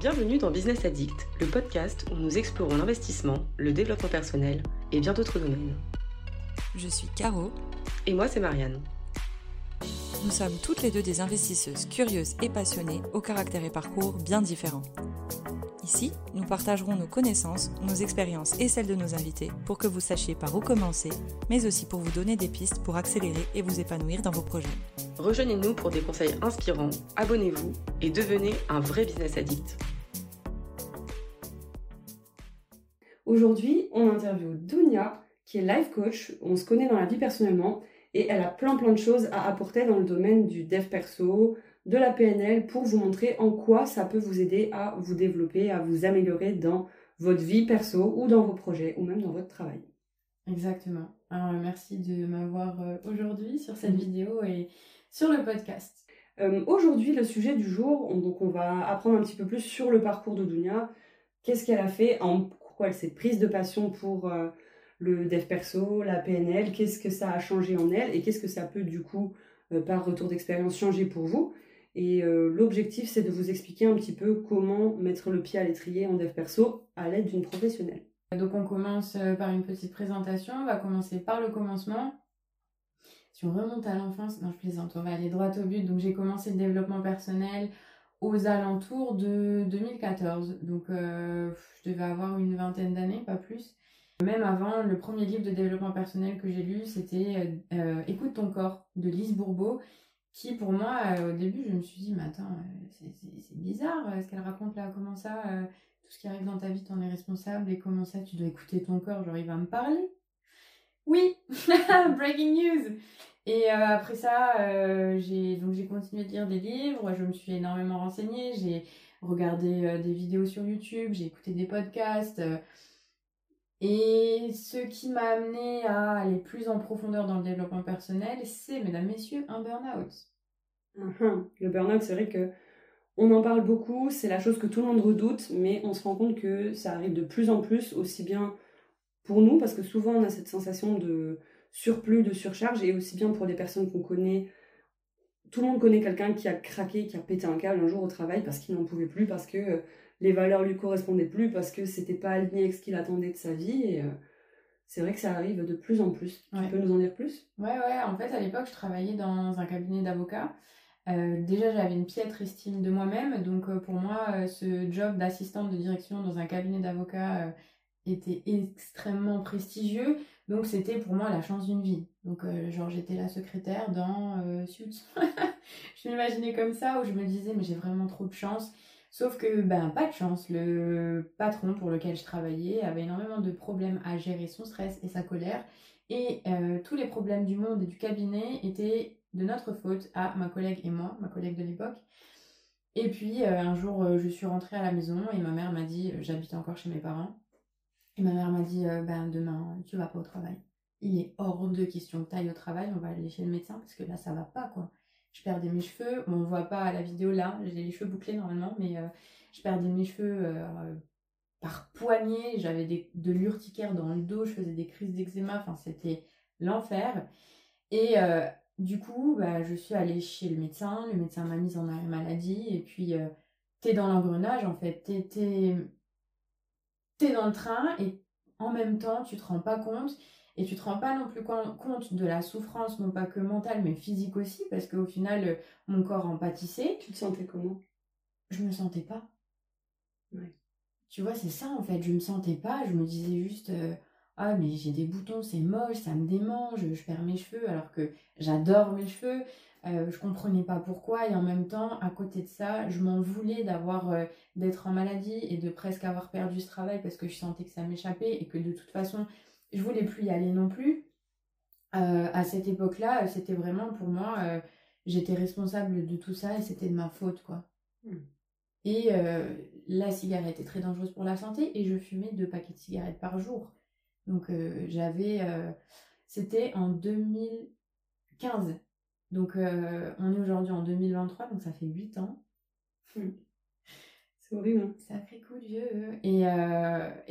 Bienvenue dans Business Addict, le podcast où nous explorons l'investissement, le développement personnel et bien d'autres domaines. Je suis Caro. Et moi, c'est Marianne. Nous sommes toutes les deux des investisseuses curieuses et passionnées, au caractère et parcours bien différents. Ici, nous partagerons nos connaissances, nos expériences et celles de nos invités pour que vous sachiez par où commencer, mais aussi pour vous donner des pistes pour accélérer et vous épanouir dans vos projets. Rejoignez-nous pour des conseils inspirants, abonnez-vous et devenez un vrai business addict. Aujourd'hui, on interviewe Dunia, qui est life coach. On se connaît dans la vie personnellement et elle a plein plein de choses à apporter dans le domaine du dev perso, de la PNL pour vous montrer en quoi ça peut vous aider à vous développer, à vous améliorer dans votre vie perso ou dans vos projets ou même dans votre travail. Exactement. Alors, merci de m'avoir euh, aujourd'hui sur cette vidéo et sur le podcast. Euh, aujourd'hui, le sujet du jour, on, donc on va apprendre un petit peu plus sur le parcours de Dunia. Qu'est-ce qu'elle a fait, en quoi elle s'est prise de passion pour euh, le dev perso, la PNL, qu'est-ce que ça a changé en elle et qu'est-ce que ça peut du coup, par retour d'expérience, changer pour vous. Et l'objectif, c'est de vous expliquer un petit peu comment mettre le pied à l'étrier en dev perso à l'aide d'une professionnelle. Donc on commence par une petite présentation, on va commencer par le commencement. Si on remonte à l'enfance, non je plaisante, on va aller droit au but. Donc j'ai commencé le développement personnel aux alentours de 2014. Donc je devais avoir une vingtaine d'années, pas plus. Même avant, le premier livre de développement personnel que j'ai lu, c'était Écoute ton corps de Lise Bourbeau, qui pour moi, au début, je me suis dit, mais attends, c'est bizarre ce qu'elle raconte là, comment ça tout ce qui arrive dans ta vie, t'en es responsable et comment ça, tu dois écouter ton corps, genre il va me parler? Oui, breaking news. Et euh, après ça, euh, j'ai donc j'ai continué de lire des livres, je me suis énormément renseignée, j'ai regardé euh, des vidéos sur YouTube, j'ai écouté des podcasts. Et ce qui m'a amené à aller plus en profondeur dans le développement personnel, c'est, mesdames, messieurs, un burn-out. Uh-huh. Le burn-out, c'est vrai que on en parle beaucoup, c'est la chose que tout le monde redoute, mais on se rend compte que ça arrive de plus en plus, aussi bien pour nous, parce que souvent on a cette sensation de surplus, de surcharge, et aussi bien pour les personnes qu'on connaît. Tout le monde connaît quelqu'un qui a craqué, qui a pété un câble un jour au travail parce qu'il n'en pouvait plus, parce que les valeurs lui correspondaient plus, parce que c'était pas aligné avec ce qu'il attendait de sa vie. Et euh, c'est vrai que ça arrive de plus en plus. Tu peux nous en dire plus? Ouais, ouais. En fait, à l'époque, je travaillais dans un cabinet d'avocats. Euh, déjà, j'avais une piètre estime de moi-même, donc euh, pour moi, euh, ce job d'assistante de direction dans un cabinet d'avocat était extrêmement prestigieux. Donc c'était pour moi la chance d'une vie. Donc genre j'étais la secrétaire dans Suits. je m'imaginais comme ça où je me disais mais j'ai vraiment trop de chance. Sauf que ben pas de chance. Le patron pour lequel je travaillais avait énormément de problèmes à gérer son stress et sa colère. Et tous les problèmes du monde et du cabinet étaient de notre faute à ma collègue et moi, ma collègue de l'époque. Et puis euh, un jour, euh, je suis rentrée à la maison et ma mère m'a dit, euh, j'habitais encore chez mes parents, et ma mère m'a dit, ben demain, tu vas pas au travail. Il est hors de question que ailles au travail, on va aller chez le médecin parce que là, ça va pas quoi. Je perdais mes cheveux, on ne voit pas la vidéo là, j'ai les cheveux bouclés normalement, mais je perdais mes cheveux par poignée, j'avais de l'urticaire dans le dos, je faisais des crises d'eczéma, enfin c'était l'enfer. Et du coup, bah, je suis allée chez le médecin, le médecin m'a mise en maladie, et puis euh, t'es dans l'engrenage en fait, t'es, t'es, dans le train, et en même temps, tu te rends pas compte, et tu te rends pas non plus compte de la souffrance, non pas que mentale, mais physique aussi, parce qu'au final, euh, mon corps en pâtissait. Tu te sentais comment? Je me sentais pas. Tu vois, c'est ça en fait, je me sentais pas, je me disais juste. Euh, ah mais j'ai des boutons, c'est moche, ça me démange, je perds mes cheveux alors que j'adore mes cheveux. Euh, je comprenais pas pourquoi et en même temps à côté de ça je m'en voulais d'avoir euh, d'être en maladie et de presque avoir perdu ce travail parce que je sentais que ça m'échappait et que de toute façon je voulais plus y aller non plus euh, à cette époque là c'était vraiment pour moi j'étais responsable de tout ça et c'était de ma faute quoi hmm. et la cigarette est très dangereuse pour la santé et je fumais deux paquets de cigarettes par jour donc euh, j'avais... Euh, c'était en 2015. Donc euh, on est aujourd'hui en 2023, donc ça fait 8 ans. Hmm. C'est horrible. Hein. Sacré coup de vieux. Et,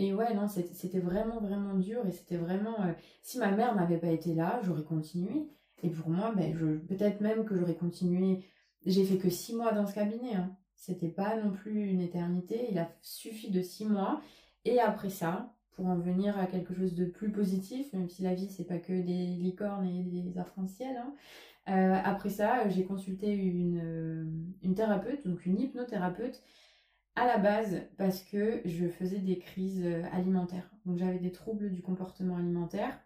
et ouais, non, c'était vraiment, vraiment dur. Et c'était vraiment... si ma mère n'avait pas été là, j'aurais continué. Et pour moi, ben, peut-être même que j'aurais continué... J'ai fait que 6 mois dans ce cabinet. Hein. C'était pas non plus une éternité. Il a suffi de six mois. Et après ça, pour en venir à quelque chose de plus positif, même si la vie, c'est pas que des licornes et des arcs-en-ciel. Hein, euh, après ça, j'ai consulté une, euh, une thérapeute, donc une hypnothérapeute, à la base parce que je faisais des crises euh, alimentaires. Donc j'avais des troubles du comportement alimentaire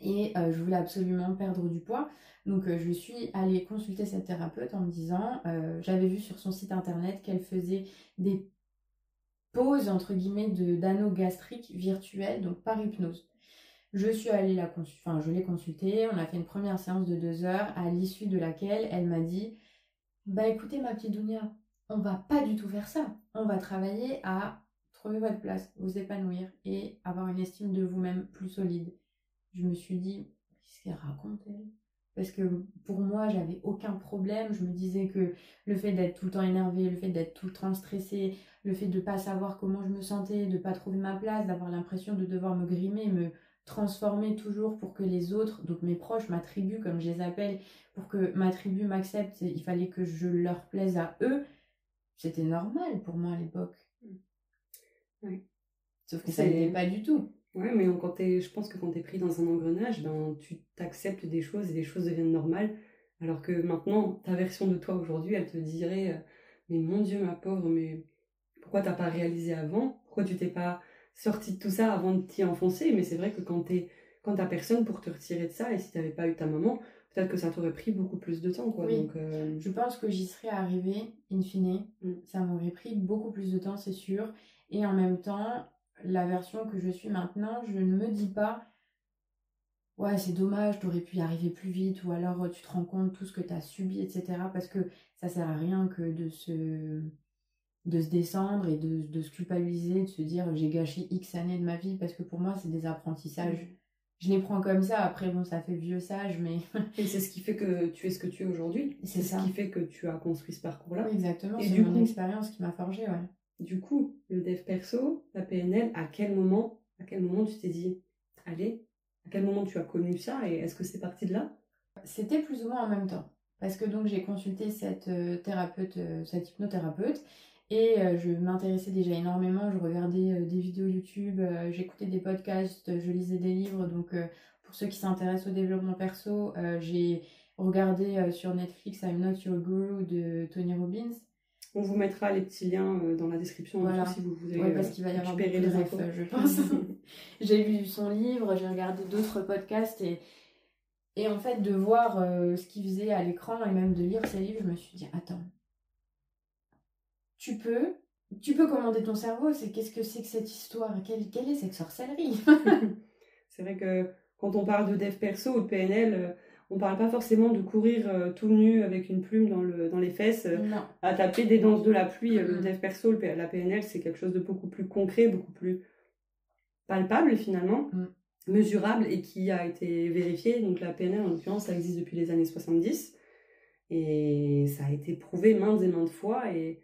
et je voulais absolument perdre du poids. Donc je suis allée consulter cette thérapeute en me disant, j'avais vu sur son site internet qu'elle faisait des pauses entre guillemets d'anneaux gastriques virtuels, donc par hypnose. Je suis allée la enfin, je l'ai consultée, on a fait une première séance de deux heures, à l'issue de laquelle elle m'a dit Bah écoutez, ma petite Dounia, on va pas du tout faire ça. On va travailler à trouver votre place, vous épanouir et avoir une estime de vous-même plus solide. Je me suis dit Qu'est-ce qu'elle raconte, elle? Parce que pour moi, j'avais aucun problème. Je me disais que le fait d'être tout le temps énervé, le fait d'être tout le temps stressé, le fait de pas savoir comment je me sentais, de pas trouver ma place, d'avoir l'impression de devoir me grimer, me transformer toujours pour que les autres, donc mes proches, ma tribu comme je les appelle, pour que ma tribu m'accepte, il fallait que je leur plaise à eux. C'était normal pour moi à l'époque. Oui. Sauf que ça n'était pas du tout. Ouais, mais quand je pense que quand tu es pris dans un engrenage, ben, tu t'acceptes des choses et les choses deviennent normales. Alors que maintenant, ta version de toi aujourd'hui, elle te dirait euh, Mais mon Dieu, ma pauvre, mais pourquoi t'as pas réalisé avant? Pourquoi tu t'es pas sorti de tout ça avant de t'y enfoncer, mais c'est vrai que quand t'es quand t'as personne pour te retirer de ça, et si t'avais pas eu ta maman, peut-être que ça t'aurait pris beaucoup plus de temps, quoi. Donc, euh, Je pense que j'y serais arrivée, in fine. Mm. Ça m'aurait pris beaucoup plus de temps, c'est sûr. Et en même temps, la version que je suis maintenant, je ne me dis pas ouais c'est dommage t'aurais pu y arriver plus vite ou alors tu te rends compte tout ce que t'as subi etc parce que ça sert à rien que de se de se descendre et de, de, se culpabiliser, de se dire j'ai gâché X années de ma vie parce que pour moi c'est des apprentissages. Mm. Je les prends comme ça, après bon ça fait vieux sage mais... et c'est ce qui fait que tu es ce que tu es aujourd'hui. C'est ce qui fait que tu as construit ce parcours-là. exactement, c'est mon expérience qui m'a forgé, ouais. Du coup, le dev perso, la PNL, à quel moment, à quel moment tu t'es dit allez, à quel moment tu as connu ça et est-ce que c'est parti de là? C'était plus ou moins en même temps. Parce que donc j'ai consulté cette euh, thérapeute, euh, cette hypnothérapeute, et euh, je m'intéressais déjà énormément, je regardais euh, des vidéos YouTube, euh, j'écoutais des podcasts, je lisais des livres. Donc pour ceux qui s'intéressent au développement perso, j'ai regardé sur Netflix I'm Not Your Guru de Tony Robbins. On vous mettra les petits liens dans la description si vous voulez ouais, parce qu'il va y avoir beaucoup de refs, je pense. j'ai lu son livre, j'ai regardé d'autres podcasts et, et en fait de voir ce qu'il faisait à l'écran et même de lire ses livres, je me suis dit attends, tu peux, tu peux commander ton cerveau. C'est qu'est-ce que c'est que cette histoire? Quelle, quelle est cette sorcellerie? C'est vrai que quand on parle de dev perso ou de PNL, euh, on parle pas forcément de courir euh, tout nu avec une plume dans, le, dans les fesses, euh, à taper des danses de la pluie. Le dev perso, la PNL, c'est quelque chose de beaucoup plus concret, beaucoup plus palpable finalement, mm. mesurable et qui a été vérifié. Donc la PNL, en l'occurrence, ça existe depuis les années 70 et ça a été prouvé maintes et maintes fois. Et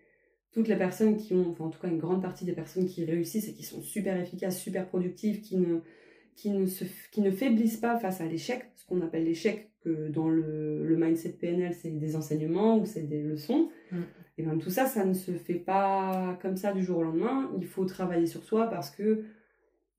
toutes les personnes qui ont, enfin en tout cas une grande partie des personnes qui réussissent et qui sont super efficaces, super productives, qui ne, qui ne, se, qui ne faiblissent pas face à l'échec, ce qu'on appelle l'échec, que dans le, le, mindset PNL, c'est des enseignements ou c'est des leçons. Mm. Et bien tout ça, ça ne se fait pas comme ça du jour au lendemain. Il faut travailler sur soi parce que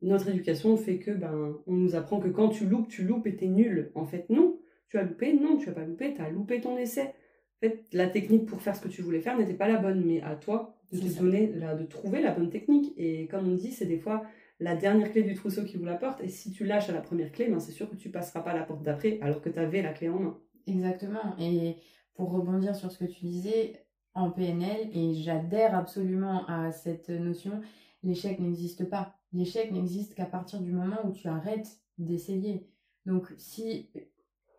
notre éducation fait que ben on nous apprend que quand tu loupes, tu loupes et t'es nul. En fait, non. Tu as loupé, non, tu as pas loupé, tu as loupé ton essai fait, la technique pour faire ce que tu voulais faire n'était pas la bonne, mais à toi de te donner, de trouver la bonne technique. Et comme on dit, c'est des fois la dernière clé du trousseau qui vous la porte. Et si tu lâches à la première clé, ben c'est sûr que tu passeras pas à la porte d'après, alors que tu avais la clé en main. Exactement. Et pour rebondir sur ce que tu disais, en PNL, et j'adhère absolument à cette notion, l'échec n'existe pas. L'échec n'existe qu'à partir du moment où tu arrêtes d'essayer. Donc si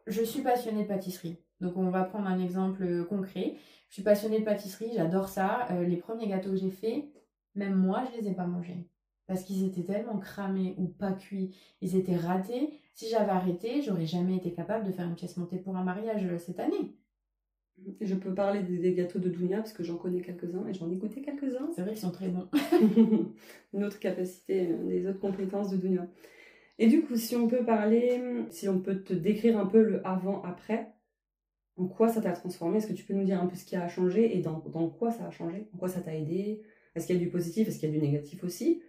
je suis passionnée de pâtisserie, donc on va prendre un exemple euh, concret. Je suis passionnée de pâtisserie, j'adore ça. Euh, les premiers gâteaux que j'ai faits, même moi, je les ai pas mangés. Parce qu'ils étaient tellement cramés ou pas cuits, ils étaient ratés. Si j'avais arrêté, j'aurais jamais été capable de faire une pièce montée pour un mariage euh, cette année. Je peux parler des, gâteaux de Dounia parce que j'en connais quelques-uns et j'en ai goûté quelques-uns. C'est vrai qu'ils sont très bons. une autre capacité, des autres compétences de Dounia. Et du coup, si on peut parler, si on peut te décrire un peu le avant-après, en quoi ça t'a transformé? Est-ce que tu peux nous dire un peu ce qui a changé et dans, quoi ça a changé? En quoi ça t'a aidé? Est-ce qu'il y a du positif? Est-ce qu'il y a du négatif aussi?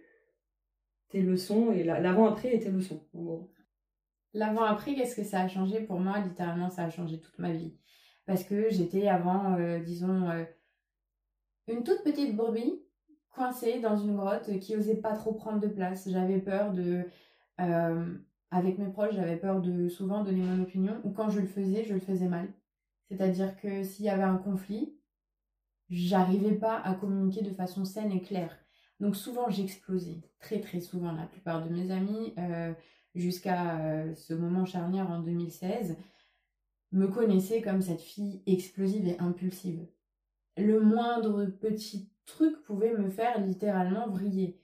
Tes leçons et l'avant-après et tes leçons. L'avant-après, qu'est-ce que ça a changé? Pour moi, littéralement, ça a changé toute ma vie. Parce que j'étais avant, euh, disons, euh, une toute petite brebis coincée dans une grotte qui osait pas trop prendre de place. J'avais peur de... Euh, avec mes proches, j'avais peur de souvent donner mon opinion, ou quand je le faisais, je le faisais mal. C'est-à-dire que s'il y avait un conflit, j'arrivais pas à communiquer de façon saine et claire. Donc souvent j'explosais, très très souvent. La plupart de mes amis, euh, jusqu'à euh, ce moment charnière en 2016, me connaissaient comme cette fille explosive et impulsive. Le moindre petit truc pouvait me faire littéralement vriller.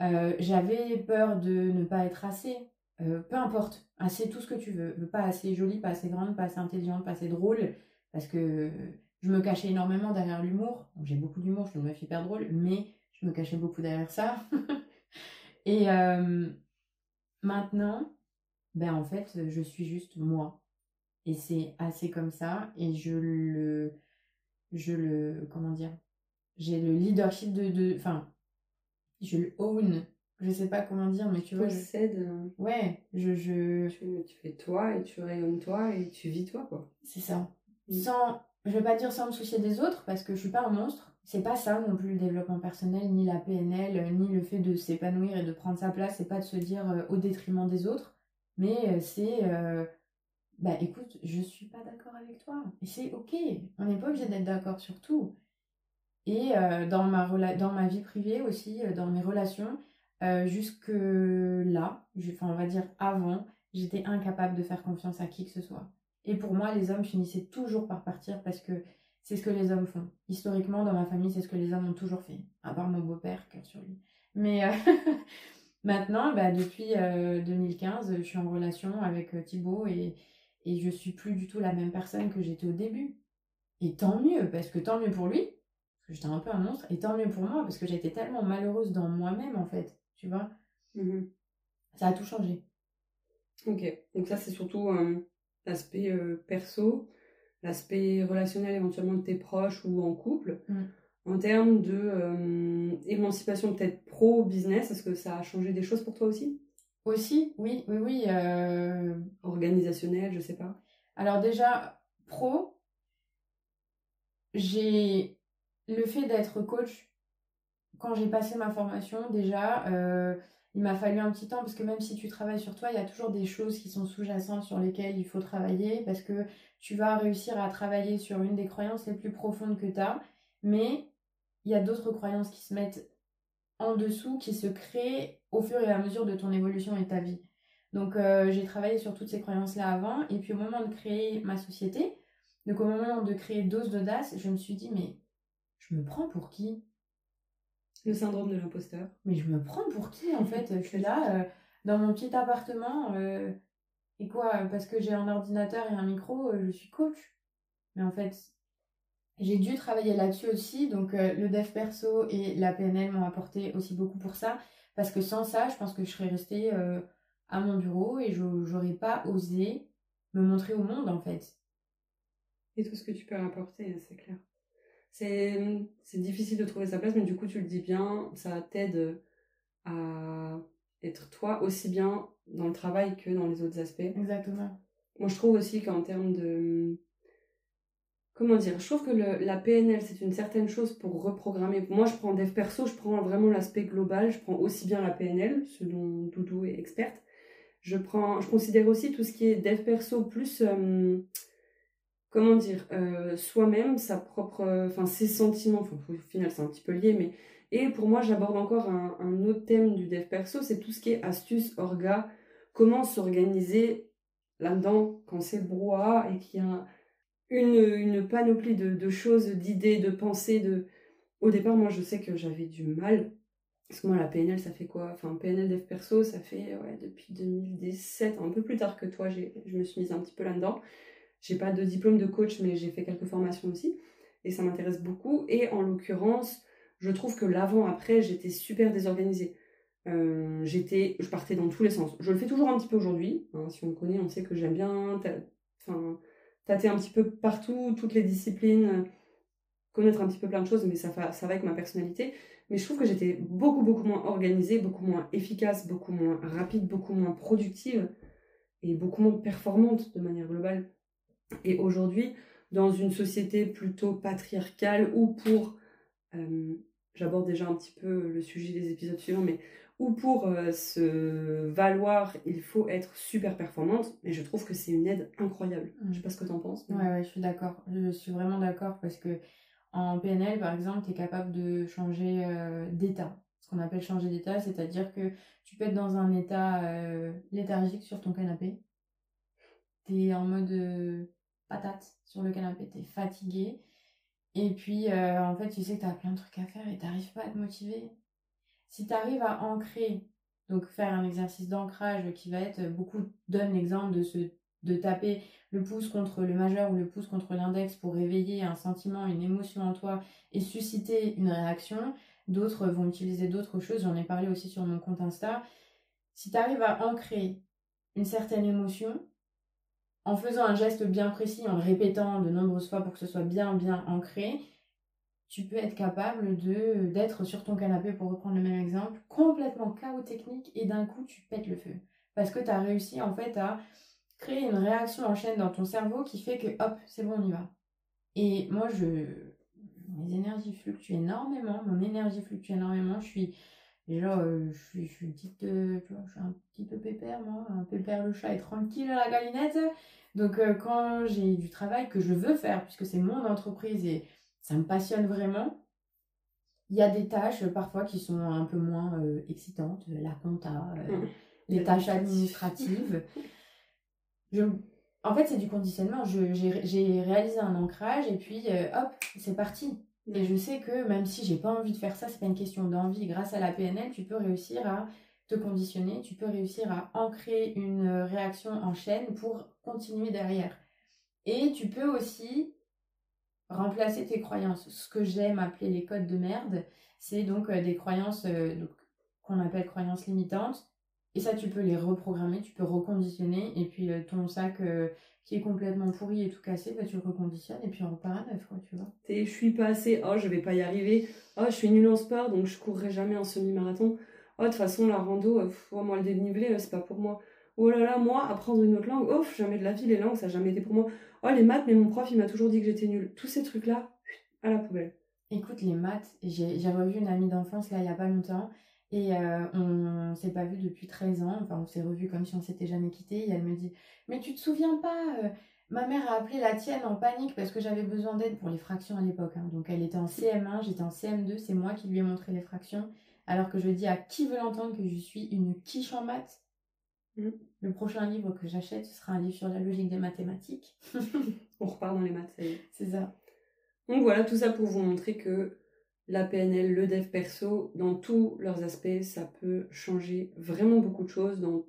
Euh, j'avais peur de ne pas être assez, euh, peu importe, assez tout ce que tu veux, pas assez jolie, pas assez grande, pas assez intelligente, pas assez drôle, parce que je me cachais énormément derrière l'humour. J'ai beaucoup d'humour, je suis une hyper drôle, mais je me cachais beaucoup derrière ça. et euh, maintenant, ben en fait, je suis juste moi. Et c'est assez comme ça, et je le, je le, comment dire, j'ai le leadership de, enfin, je le own je sais pas comment dire, mais tu vois. Possède. Euh, ouais, je. je... Tu, fais toi et tu rayonnes toi et tu vis toi, quoi. C'est ça. Mm. Sans. Je vais pas dire sans me soucier des autres parce que je suis pas un monstre. C'est pas ça non plus le développement personnel, ni la PNL, ni le fait de s'épanouir et de prendre sa place. C'est pas de se dire euh, au détriment des autres, mais euh, c'est. bah écoute, je suis pas d'accord avec toi. Et c'est ok. On n'est pas obligé d'être d'accord sur tout. Et dans, ma dans ma vie privée aussi, dans mes relations, euh, jusque là, enfin on va dire avant, j'étais incapable de faire confiance à qui que ce soit. Et pour moi, les hommes finissaient toujours par partir parce que c'est ce que les hommes font. Historiquement, dans ma famille, c'est ce que les hommes ont toujours fait. À part mon beau-père, cœur sur lui. Mais euh, maintenant, bah, depuis 2015, euh, je suis en relation avec Thibaut et, et je suis plus du tout la même personne que j'étais au début. Et tant mieux, parce que tant mieux pour lui, parce que j'étais un peu un monstre, et tant mieux pour moi, parce que j'étais tellement malheureuse dans moi-même, en fait tu vois. Mmh ça a tout changé. Ok, donc ça c'est surtout euh, l'aspect euh, perso, l'aspect relationnel éventuellement de tes proches ou en couple. Mmh. En termes de euh, émancipation peut-être pro-business, est-ce que ça a changé des choses pour toi aussi? Aussi, oui, oui, oui. Organisationnel, je sais pas. Alors déjà, pro, j'ai le fait d'être coach quand j'ai passé ma formation, déjà, euh, il m'a fallu un petit temps parce que même si tu travailles sur toi, il y a toujours des choses qui sont sous-jacentes sur lesquelles il faut travailler parce que tu vas réussir à travailler sur une des croyances les plus profondes que tu as, mais il y a d'autres croyances qui se mettent en dessous, qui se créent au fur et à mesure de ton évolution et ta vie. Donc euh, j'ai travaillé sur toutes ces croyances-là avant, et puis au moment de créer ma société, donc au moment de créer Dose d'Audace, je me suis dit, mais je me prends pour qui? Le syndrome de l'imposteur. Mais je me prends pour qui en fait? Je suis là euh, dans mon petit appartement euh, et quoi Parce que j'ai un ordinateur et un micro, euh, je suis coach. Mais en fait, j'ai dû travailler là-dessus aussi. Donc le dev perso et la PNL m'ont apporté aussi beaucoup pour ça. Parce que sans ça, je pense que je serais restée à mon bureau et je n'aurais pas osé me montrer au monde en fait. Et tout ce que tu peux apporter, c'est clair c'est difficile de trouver sa place, mais du coup, tu le dis bien, ça t'aide à être toi aussi bien dans le travail que dans les autres aspects. Exactement. Moi, je trouve aussi qu'en termes de. Comment dire Je trouve que le, la PNL, c'est une certaine chose pour reprogrammer. Moi, je prends dev perso, je prends vraiment l'aspect global, je prends aussi bien la PNL, ce dont Doudou est experte. Je, prends, je considère aussi tout ce qui est dev perso plus. Euh, comment dire, euh, soi-même, sa propre, enfin ses sentiments, enfin au final c'est un petit peu lié, mais et pour moi j'aborde encore un, autre thème du dev perso, c'est tout ce qui est astuce, orga, comment s'organiser là-dedans quand c'est brouhaha et qu'il y a une, une panoplie de, choses, d'idées, de pensées, de... Au départ, moi je sais que j'avais du mal, parce que moi la PNL ça fait quoi? Enfin PNL dev perso ça fait ouais, depuis 2017, un peu plus tard que toi, je me suis mise un petit peu là-dedans. J'ai pas de diplôme de coach, mais j'ai fait quelques formations aussi. Et ça m'intéresse beaucoup. Et en l'occurrence, je trouve que l'avant-après, j'étais super désorganisée. Euh, j'étais, je partais dans tous les sens. Je le fais toujours un petit peu aujourd'hui. Hein. si on me connaît, on sait que j'aime bien tâter un petit peu partout, toutes les disciplines, connaître un petit peu plein de choses, mais ça, ça va avec ma personnalité. Mais je trouve que j'étais beaucoup, beaucoup moins organisée, beaucoup moins efficace, beaucoup moins rapide, beaucoup moins productive et beaucoup moins performante de manière globale. Et aujourd'hui, dans une société plutôt patriarcale ou pour, euh, j'aborde déjà un petit peu le sujet des épisodes suivants, mais ou pour euh, se valoir, il faut être super performante. Et je trouve que c'est une aide incroyable. Je sais pas ce que tu en penses. Ouais, ouais, je suis d'accord. Je suis vraiment d'accord parce que en PNL, par exemple, tu es capable de changer euh, d'état. Ce qu'on appelle changer d'état, c'est-à-dire que tu peux être dans un état léthargique sur ton canapé. Tu es en mode patate sur le canapé, t'es fatigué. Et puis, euh, en fait, tu sais que t'as plein de trucs à faire et t'arrives pas à te motiver. Si t'arrives à ancrer, donc faire un exercice d'ancrage qui va être, beaucoup donnent l'exemple de taper le pouce contre le majeur ou le pouce contre l'index pour réveiller un sentiment, une émotion en toi et susciter une réaction. D'autres vont utiliser d'autres choses, j'en ai parlé aussi sur mon compte Insta. Si tu arrives à ancrer une certaine émotion, en faisant un geste bien précis, en répétant de nombreuses fois pour que ce soit bien, bien ancré, tu peux être capable de d'être sur ton canapé, pour reprendre le même exemple, complètement chaos et d'un coup tu pètes le feu. Parce que tu as réussi en fait à créer une réaction en chaîne dans ton cerveau qui fait que hop, c'est bon, on y va. Et moi, je mes énergies fluctuent énormément, mon énergie fluctue énormément, je suis Déjà, euh, je, suis, je, suis une petite, euh, je suis un petit peu pépère, moi. Un pépère le chat est tranquille à la galinette. Donc, euh, quand j'ai du travail que je veux faire, puisque c'est mon entreprise et ça me passionne vraiment, il y a des tâches parfois qui sont un peu moins excitantes, la compta, mmh. les tâches administratives. je, en fait, c'est du conditionnement. J'ai réalisé un ancrage et puis hop, c'est parti. Et je sais que même si j'ai pas envie de faire ça, c'est pas une question d'envie. Grâce à la PNL, tu peux réussir à te conditionner, tu peux réussir à ancrer une réaction en chaîne pour continuer derrière. Et tu peux aussi remplacer tes croyances. Ce que j'aime appeler les codes de merde, c'est donc euh, des croyances euh, qu'on appelle croyances limitantes. Et ça, tu peux les reprogrammer, tu peux reconditionner. Et puis euh, ton sac qui est complètement pourri et tout cassé, bah, tu le reconditionnes et puis on repart à neuf, quoi, tu vois. je suis pas assez, oh, je vais pas y arriver, oh, je suis nulle en sport, donc je courrai jamais un semi-marathon. Oh, de toute façon, la rando, euh, moi, le dénivelé, euh, c'est pas pour moi. Oh là là, moi, apprendre une autre langue, oh, jamais de la vie, les langues, ça n'a jamais été pour moi. Oh, les maths, mais mon prof, il m'a toujours dit que j'étais nulle. Tous ces trucs-là, à la poubelle. Écoute, les maths, j'ai revu une amie d'enfance, là, il y a pas longtemps, et euh, on s'est pas vu depuis 13 ans, enfin on s'est revu comme si on s'était jamais quitté. Et elle me dit Mais tu te souviens pas euh, Ma mère a appelé la tienne en panique parce que j'avais besoin d'aide pour les fractions à l'époque. Hein. Donc elle était en CM1, j'étais en CM2, c'est moi qui lui ai montré les fractions. Alors que je dis à qui veut l'entendre que je suis une quiche en maths. Mm. Le prochain livre que j'achète, ce sera un livre sur la logique des mathématiques. on repart dans les maths, C'est ça. Donc voilà, tout ça pour vous montrer que la PNL, le dev perso, dans tous leurs aspects, ça peut changer vraiment beaucoup de choses dans,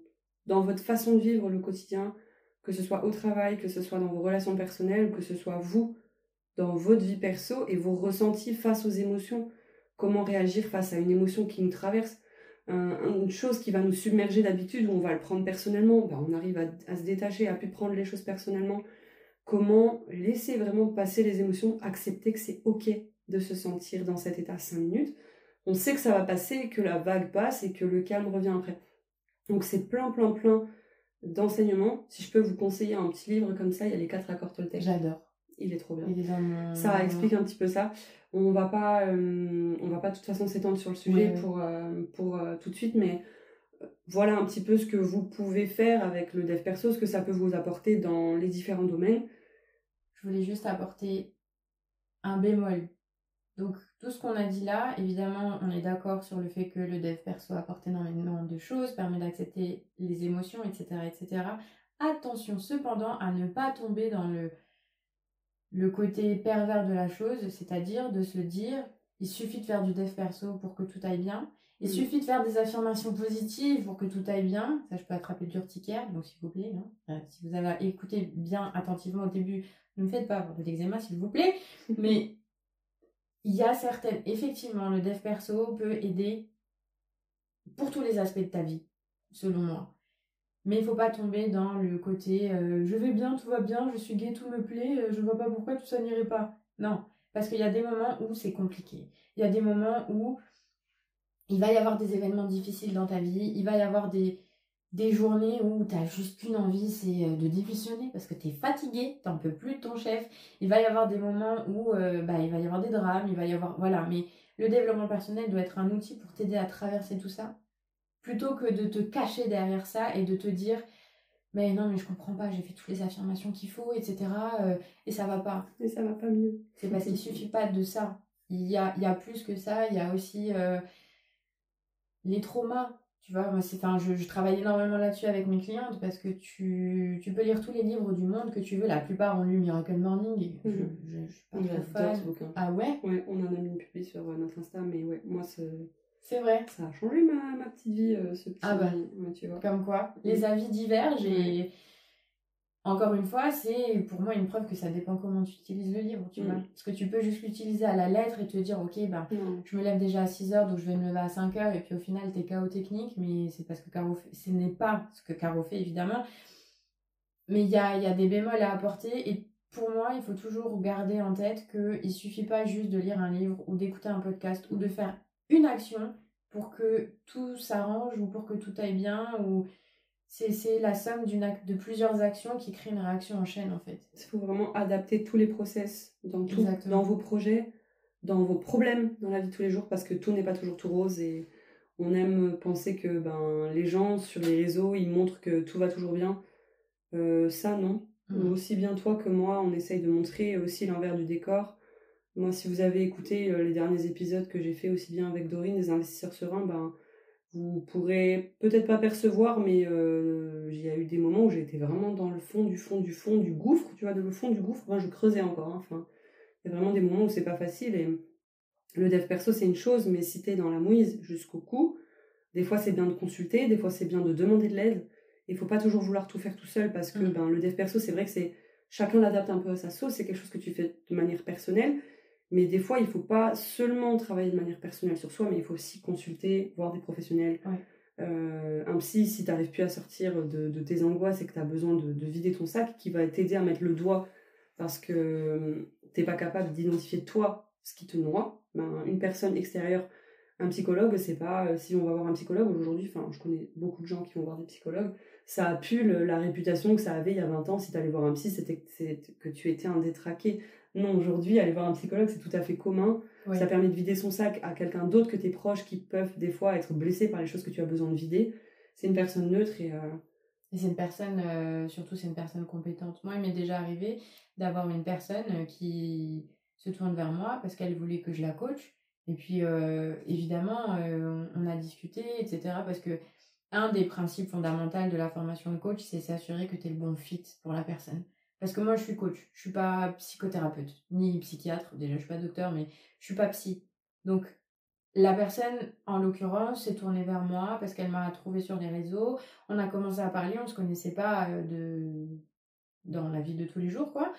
votre façon de vivre le quotidien, que ce soit au travail, que ce soit dans vos relations personnelles, que ce soit vous dans votre vie perso et vos ressentis face aux émotions. Comment réagir face à une émotion qui nous traverse. une chose qui va nous submerger d'habitude, où on va le prendre personnellement, ben, on arrive à, à se détacher, à plus prendre les choses personnellement. Comment laisser vraiment passer les émotions, accepter que c'est ok de se sentir dans cet état 5 minutes. On sait que ça va passer, que la vague passe et que le calme revient après. Donc c'est plein, plein, plein d'enseignements. Si je peux vous conseiller un petit livre comme ça, il y a les quatre accords Toltec. J'adore. Il est trop bien. Ça explique un petit peu ça. On va pas, euh, on va pas de toute façon s'étendre sur le sujet pour, euh, pour euh, tout de suite, mais voilà un petit peu ce que vous pouvez faire avec le dev perso, ce que ça peut vous apporter dans les différents domaines. Je voulais juste apporter un bémol donc tout ce qu'on a dit là, évidemment, on est d'accord sur le fait que le dev perso apporte énormément de choses, permet d'accepter les émotions, etc., etc. Attention cependant à ne pas tomber dans le, le côté pervers de la chose, c'est-à-dire de se dire il suffit de faire du dev perso pour que tout aille bien. Il suffit de faire des affirmations positives pour que tout aille bien. Ça, je peux attraper le urticaire, donc s'il vous plaît. Hein. Euh, si vous avez écouté bien attentivement au début, ne me faites pas avoir de l'eczéma, s'il vous plaît. Mais il y a certaines, effectivement, le dev perso peut aider pour tous les aspects de ta vie, selon moi. Mais il faut pas tomber dans le côté euh, je vais bien, tout va bien, je suis gay, tout me plaît, euh, je vois pas pourquoi tout ça n'irait pas. Non, parce qu'il y a des moments où c'est compliqué. Il y a des moments où il va y avoir des événements difficiles dans ta vie, il va y avoir des, des journées où tu as juste qu'une envie, c'est euh, de démissionner parce que tu es fatigué, tu peux plus de ton chef. Il va y avoir des moments où bah, il va y avoir des drames, il va y avoir. Voilà, mais le développement personnel doit être un outil pour t'aider à traverser tout ça plutôt que de te cacher derrière ça et de te dire mais non mais je comprends pas j'ai fait toutes les affirmations qu'il faut etc euh, et ça va pas et ça va pas mieux c'est parce qu'il suffit pas de ça il y a, il y a plus que ça il y a aussi euh, les traumas tu vois moi c'est enfin je, je, travaille énormément là-dessus avec mes clientes parce que tu, tu, peux lire tous les livres du monde que tu veux la plupart ont lu Miracle Morning je, mhm. je, suis pas trop fan ah ouais? Ouais on en a mis une publi sur euh, notre Insta mais ouais moi c'est c'est vrai. Ça a changé ma, ma petite vie, euh, ce petit. Ah bah, tu vois. Comme quoi, les mm. avis divergent et encore une fois, c'est pour moi une preuve que ça dépend comment tu utilises le livre, tu mm. vois. Parce que tu peux juste l'utiliser à la lettre et te dire, ok, bah, je me lève déjà à 6 heures, donc je vais me lever à 5 heures, et puis au final, t'es chaos technique, mais c'est parce que Caro fait... ce n'est pas ce que Caro fait, évidemment. Mais il y a, y a des bémols à apporter, et pour moi, il faut toujours garder en tête qu'il suffit pas juste de lire un livre ou d'écouter un podcast ou de faire une action pour que tout s'arrange ou pour que tout aille bien ou c'est la somme de plusieurs actions qui crée une réaction en chaîne en fait. Il faut vraiment adapter tous les process dans, tout, dans vos projets, dans vos problèmes dans la vie de tous les jours parce que tout n'est pas toujours tout rose et on aime penser que ben, les gens sur les réseaux ils montrent que tout va toujours bien. Euh, ça non. Mmh. Aussi bien toi que moi on essaye de montrer aussi l'envers du décor moi, si vous avez écouté euh, les derniers épisodes que j'ai fait aussi bien avec Dorine, les investisseurs sereins, ben, vous pourrez peut-être pas percevoir, mais euh, il y a eu des moments où j'étais vraiment dans le fond du fond du fond du gouffre, tu vois, de le fond du gouffre, moi je creusais encore. Hein, enfin, il y a vraiment des moments où c'est pas facile et le dev perso c'est une chose, mais si t'es dans la mouise jusqu'au cou, des fois c'est bien de consulter, des fois c'est bien de demander de l'aide. Il faut pas toujours vouloir tout faire tout seul parce que mmh. ben, le dev perso c'est vrai que c'est chacun l'adapte un peu à sa sauce, c'est quelque chose que tu fais de manière personnelle mais des fois, il faut pas seulement travailler de manière personnelle sur soi, mais il faut aussi consulter, voir des professionnels. Euh, un psy, si tu n'arrives plus à sortir de, de, tes angoisses et que tu as besoin de, de, vider ton sac, qui va t'aider à mettre le doigt parce que euh, tu n'es pas capable d'identifier toi ce qui te noie. Ben, une personne extérieure, un psychologue, c'est pas euh, si on va voir un psychologue aujourd'hui, enfin je connais beaucoup de gens qui vont voir des psychologues, ça a pu la réputation que ça avait il y a 20 ans si tu allais voir un psy, c'était que tu étais un détraqué. Non, aujourd'hui, aller voir un psychologue, c'est tout à fait commun. Ça permet de vider son sac à quelqu'un d'autre que tes proches qui peuvent des fois être blessés par les choses que tu as besoin de vider. C'est une personne neutre et. Euh, c'est une personne, euh, surtout c'est une personne compétente. Moi, il m'est déjà arrivé d'avoir une personne qui se tourne vers moi parce qu'elle voulait que je la coach. Et puis, évidemment, on a discuté, etc. Parce que un des principes fondamentaux de la formation de coach, c'est s'assurer que tu es le bon fit pour la personne. Parce que moi, je suis coach. Je suis pas psychothérapeute, ni psychiatre. Déjà, je suis pas docteur, mais je suis pas psy. Donc, la personne, en l'occurrence, s'est tournée vers moi parce qu'elle m'a trouvé sur les réseaux. On a commencé à parler, on se connaissait pas euh, de... dans la vie de tous les jours, quoi.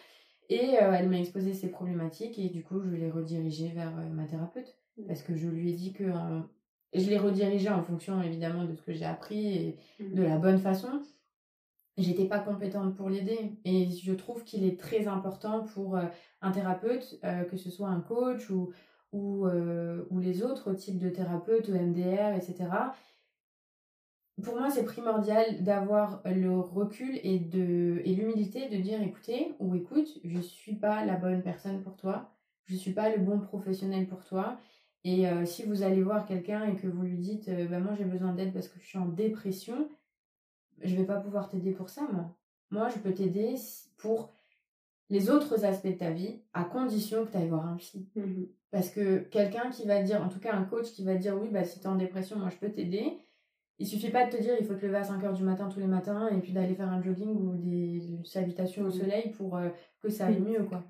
Et euh, elle m'a exposé ses problématiques et du coup, je l'ai redirigée vers euh, ma thérapeute. Mmh. Parce que je lui ai dit que. je l'ai redirigée en fonction, évidemment, de ce que j'ai appris et mmh. de la bonne façon j'étais pas compétente pour l'aider. Et je trouve qu'il est très important pour euh, un thérapeute, euh, que ce soit un coach ou, ou, euh, ou les autres types de thérapeutes, MDR, etc. Pour moi, c'est primordial d'avoir le recul et, de, et l'humilité de dire écoutez ou écoute, je suis pas la bonne personne pour toi, je suis pas le bon professionnel pour toi. Et si vous allez voir quelqu'un et que vous lui dites bah, moi j'ai besoin d'aide parce que je suis en dépression, je vais pas pouvoir t'aider pour ça, moi. Moi, je peux t'aider pour les autres aspects de ta vie, à condition que tu ailles voir un psy. Mmh Parce que quelqu'un qui va dire, en tout cas un coach qui va dire, oui, bah, si tu es en dépression, moi, je peux t'aider. Il suffit pas de te dire, il faut te lever à 5 heures du matin tous les matins et puis d'aller faire un jogging ou des salutations au mmh soleil pour euh, que ça aille mieux, quoi.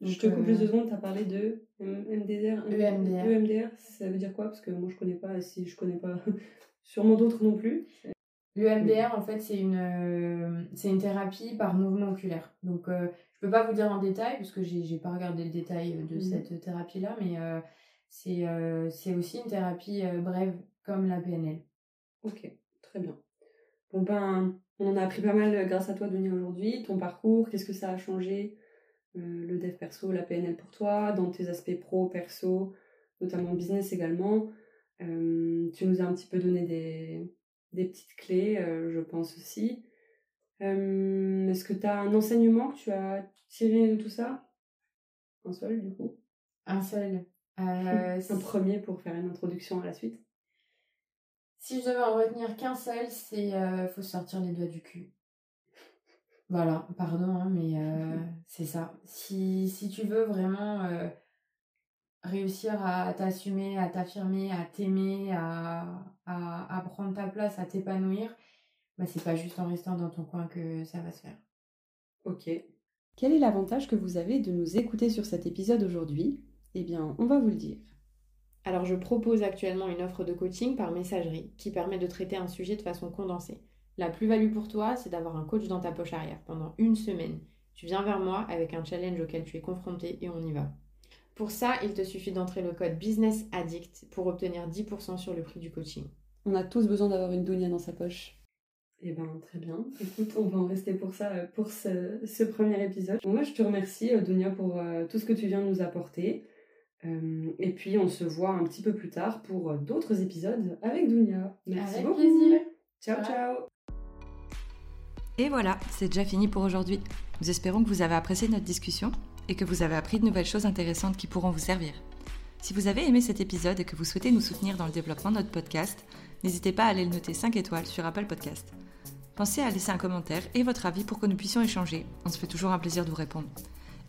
je te coupe les deux secondes, tu as parlé de MDR. EMDR. EMDR, ça veut dire quoi? Parce que moi, je connais pas, si je connais pas, sûrement d'autres non plus. Le MDR, en fait, c'est une, euh, c'est une thérapie par mouvement oculaire. Donc, euh, je peux pas vous dire en détail, parce que j'ai pas regardé le détail de mhm. cette thérapie-là, mais euh, c'est c'est aussi une thérapie brève comme la PNL. Ok, très bien. Bon ben, On en a appris pas mal grâce à toi, Denis, aujourd'hui. Ton parcours, qu'est-ce que ça a changé Le dev perso, la PNL pour toi, dans tes aspects pro, perso, notamment business également. tu nous as un petit peu donné des, des petites clés, je pense aussi. Est-ce que tu as un enseignement que tu as tiré de tout ça? Un seul, du coup? Un seul. Euh, un premier pour faire une introduction à la suite. Si je devais en retenir qu'un seul, c'est euh, faut sortir les doigts du cul. Voilà, pardon, hein, mais euh, c'est ça. Si, si tu veux vraiment euh, réussir à t'assumer, à t'affirmer, à t'aimer, à, à, à, prendre ta place, à t'épanouir, bah, c'est pas juste en restant dans ton coin que ça va se faire. Ok. Quel est l'avantage que vous avez de nous écouter sur cet épisode aujourd'hui? Eh bien, on va vous le dire. Alors, je propose actuellement une offre de coaching par messagerie qui permet de traiter un sujet de façon condensée. La plus-value pour toi, c'est d'avoir un coach dans ta poche arrière pendant une semaine. Tu viens vers moi avec un challenge auquel tu es confronté et on y va. Pour ça, il te suffit d'entrer le code Business Addict pour obtenir 10% sur le prix du coaching. On a tous besoin d'avoir une dounia dans sa poche. Eh ben très bien. Écoute, on va en rester pour ça, pour ce, premier épisode. Moi, je te remercie, euh, Dunia, pour euh, tout ce que tu viens de nous apporter. Et puis, on se voit un petit peu plus tard pour d'autres épisodes avec Dunia. Merci avec plaisir. Ciao, ciao. Et voilà, c'est déjà fini pour aujourd'hui. Nous espérons que vous avez apprécié notre discussion et que vous avez appris de nouvelles choses intéressantes qui pourront vous servir. Si vous avez aimé cet épisode et que vous souhaitez nous soutenir dans le développement de notre podcast, n'hésitez pas à aller le noter 5 étoiles sur Apple Podcast. Pensez à laisser un commentaire et votre avis pour que nous puissions échanger. On se fait toujours un plaisir de vous répondre.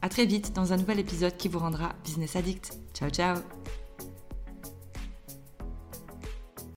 A très vite dans un nouvel épisode qui vous rendra business addict. Ciao ciao